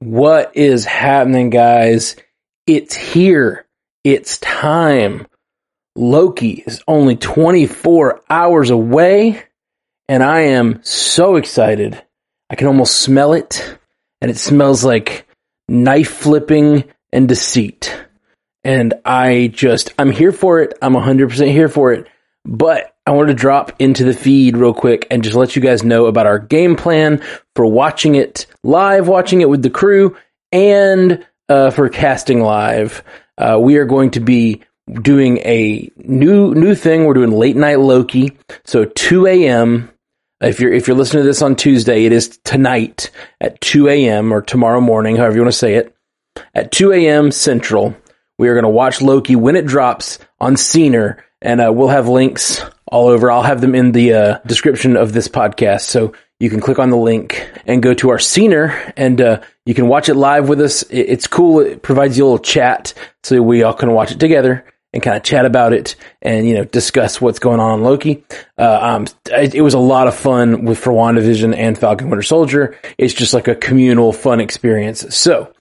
What is happening, guys? It's here. It's time. Loki is only 24 hours away, and I am so excited. I can almost smell it, and it smells like knife flipping and deceit. And I just, I'm here for it. I'm 100% here for it. But I wanted to drop into the feed real quick and just let you guys know about our game plan for watching it live, watching it with the crew, and uh, for casting live. Uh, we are going to be doing a new new thing. We're doing late night Loki, so 2 a.m. If you're if you're listening to this on Tuesday, it is tonight at 2 a.m. or tomorrow morning, however you want to say it, at 2 a.m. Central. We are going to watch Loki when it drops on Scener, and uh, we'll have links all over. I'll have them in the uh, description of this podcast, so you can click on the link and go to our Scener, and uh, you can watch it live with us. It's cool. It provides you a little chat, so we all can watch it together and kind of chat about it and you know discuss what's going on in Loki. Uh, um, it, it, was a lot of fun with for WandaVision and Falcon Winter Soldier. It's just like a communal fun experience. So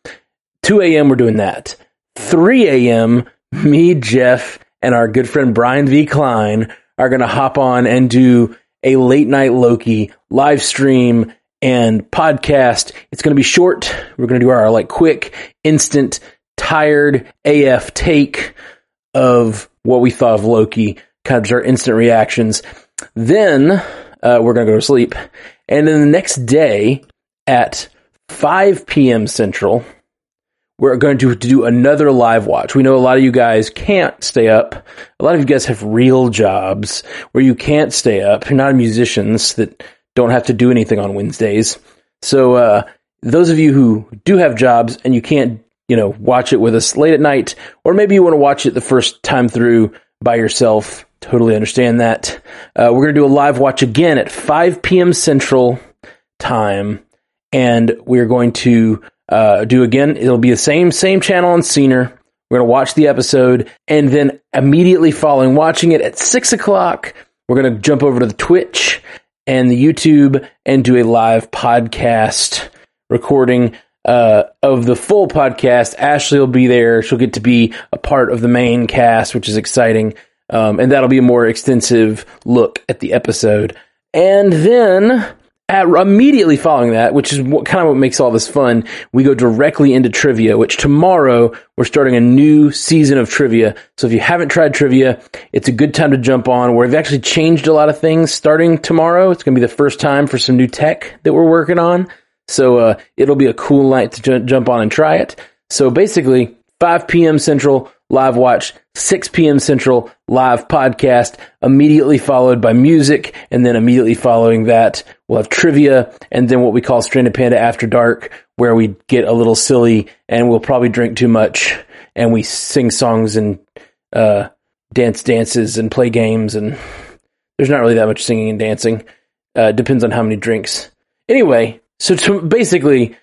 2 a.m. we're doing that. 3 a.m. me, Jeff, and our good friend Brian V. Klein are going to hop on and do a late night Loki live stream and podcast. It's going to be short. We're going to do our like quick, instant, tired AF take of what we thought of Loki, kind of our instant reactions. Then uh, we're going to go to sleep. And then the next day at 5 p.m. Central, we're going to, to do another live watch. We know a lot of you guys can't stay up. A lot of you guys have real jobs where you can't stay up. You're not musicians that don't have to do anything on Wednesdays. So, uh, those of you who do have jobs and you can't you know, watch it with us late at night, or maybe you want to watch it the first time through by yourself. Totally understand that. Uh, we're going to do a live watch again at 5 p.m. Central time, and we're going to uh, do again. It'll be the same same channel on Scener. We're to watch the episode, and then immediately following watching it at six o'clock, we're to jump over to the Twitch and the YouTube and do a live podcast recording uh, of the full podcast. Ashley will be there. She'll get to be a part of the main cast, which is exciting. Um, and that'll be a more extensive look at the episode. And then at, immediately following that, which is what, kind of what makes all this fun, we go directly into trivia, which tomorrow we're starting a new season of trivia. So if you haven't tried trivia, it's a good time to jump on where we've actually changed a lot of things starting tomorrow. It's going to be the first time for some new tech that we're working on. So uh, it'll be a cool night to j- jump on and try it. So basically, 5 p.m. Central live watch, 6 p.m. Central live podcast, immediately followed by music, and then immediately following that, we'll have trivia, and then what we call Stranded Panda After Dark, where we get a little silly and we'll probably drink too much, and we sing songs and uh, dance dances and play games, and there's not really that much singing and dancing. Uh, depends on how many drinks. Anyway, so to, basically,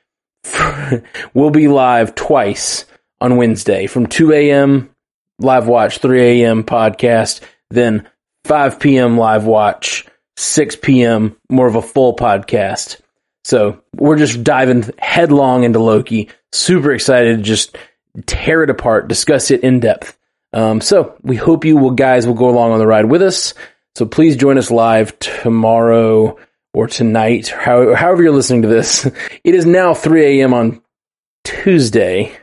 we'll be live twice on Wednesday from 2 a.m. live watch, 3 a.m. podcast, then 5 p.m. live watch, 6 p.m. more of a full podcast. So we're just diving headlong into Loki. Super excited to just tear it apart, discuss it in depth. Um, so we hope you will guys will go along on the ride with us. So please join us live tomorrow or tonight, however you're listening to this. It is now 3 a.m. on Tuesday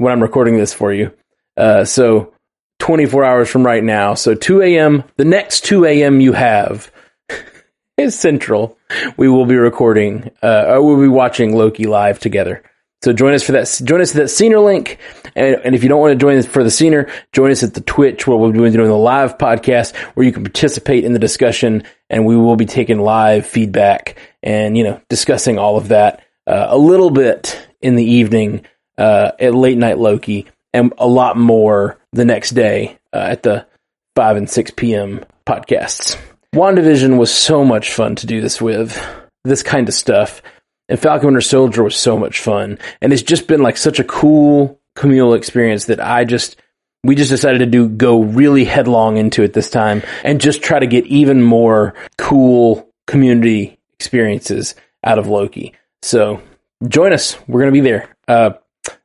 when I'm recording this for you. Uh, so 24 hours from right now. So 2 a.m. The next 2 a.m. you have is Central. We will be recording. Uh, we'll be watching Loki live together. So join us for that. Join us at that Scener link. And, and if you don't want to join us for the Scener, join us at the Twitch where we'll be doing the live podcast where you can participate in the discussion and we will be taking live feedback and, you know, discussing all of that uh, a little bit in the evening uh, at late night Loki and a lot more the next day uh, at the 5 and 6 p.m. podcasts. WandaVision was so much fun to do this with, this kind of stuff and Falcon Winter Soldier was so much fun. And it's just been like such a cool communal experience that I just, we just decided to do, go really headlong into it this time and just try to get even more cool community experiences out of Loki. So join us. We're going to be there. Uh,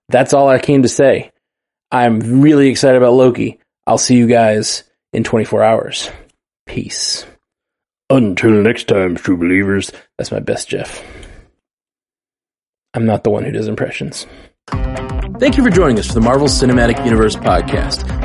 that's all I came to say. I'm really excited about Loki. I'll see you guys in 24 hours. Peace. Until next time, true believers. That's my best, Jeff. I'm not the one who does impressions. Thank you for joining us for the Marvel Cinematic Universe podcast.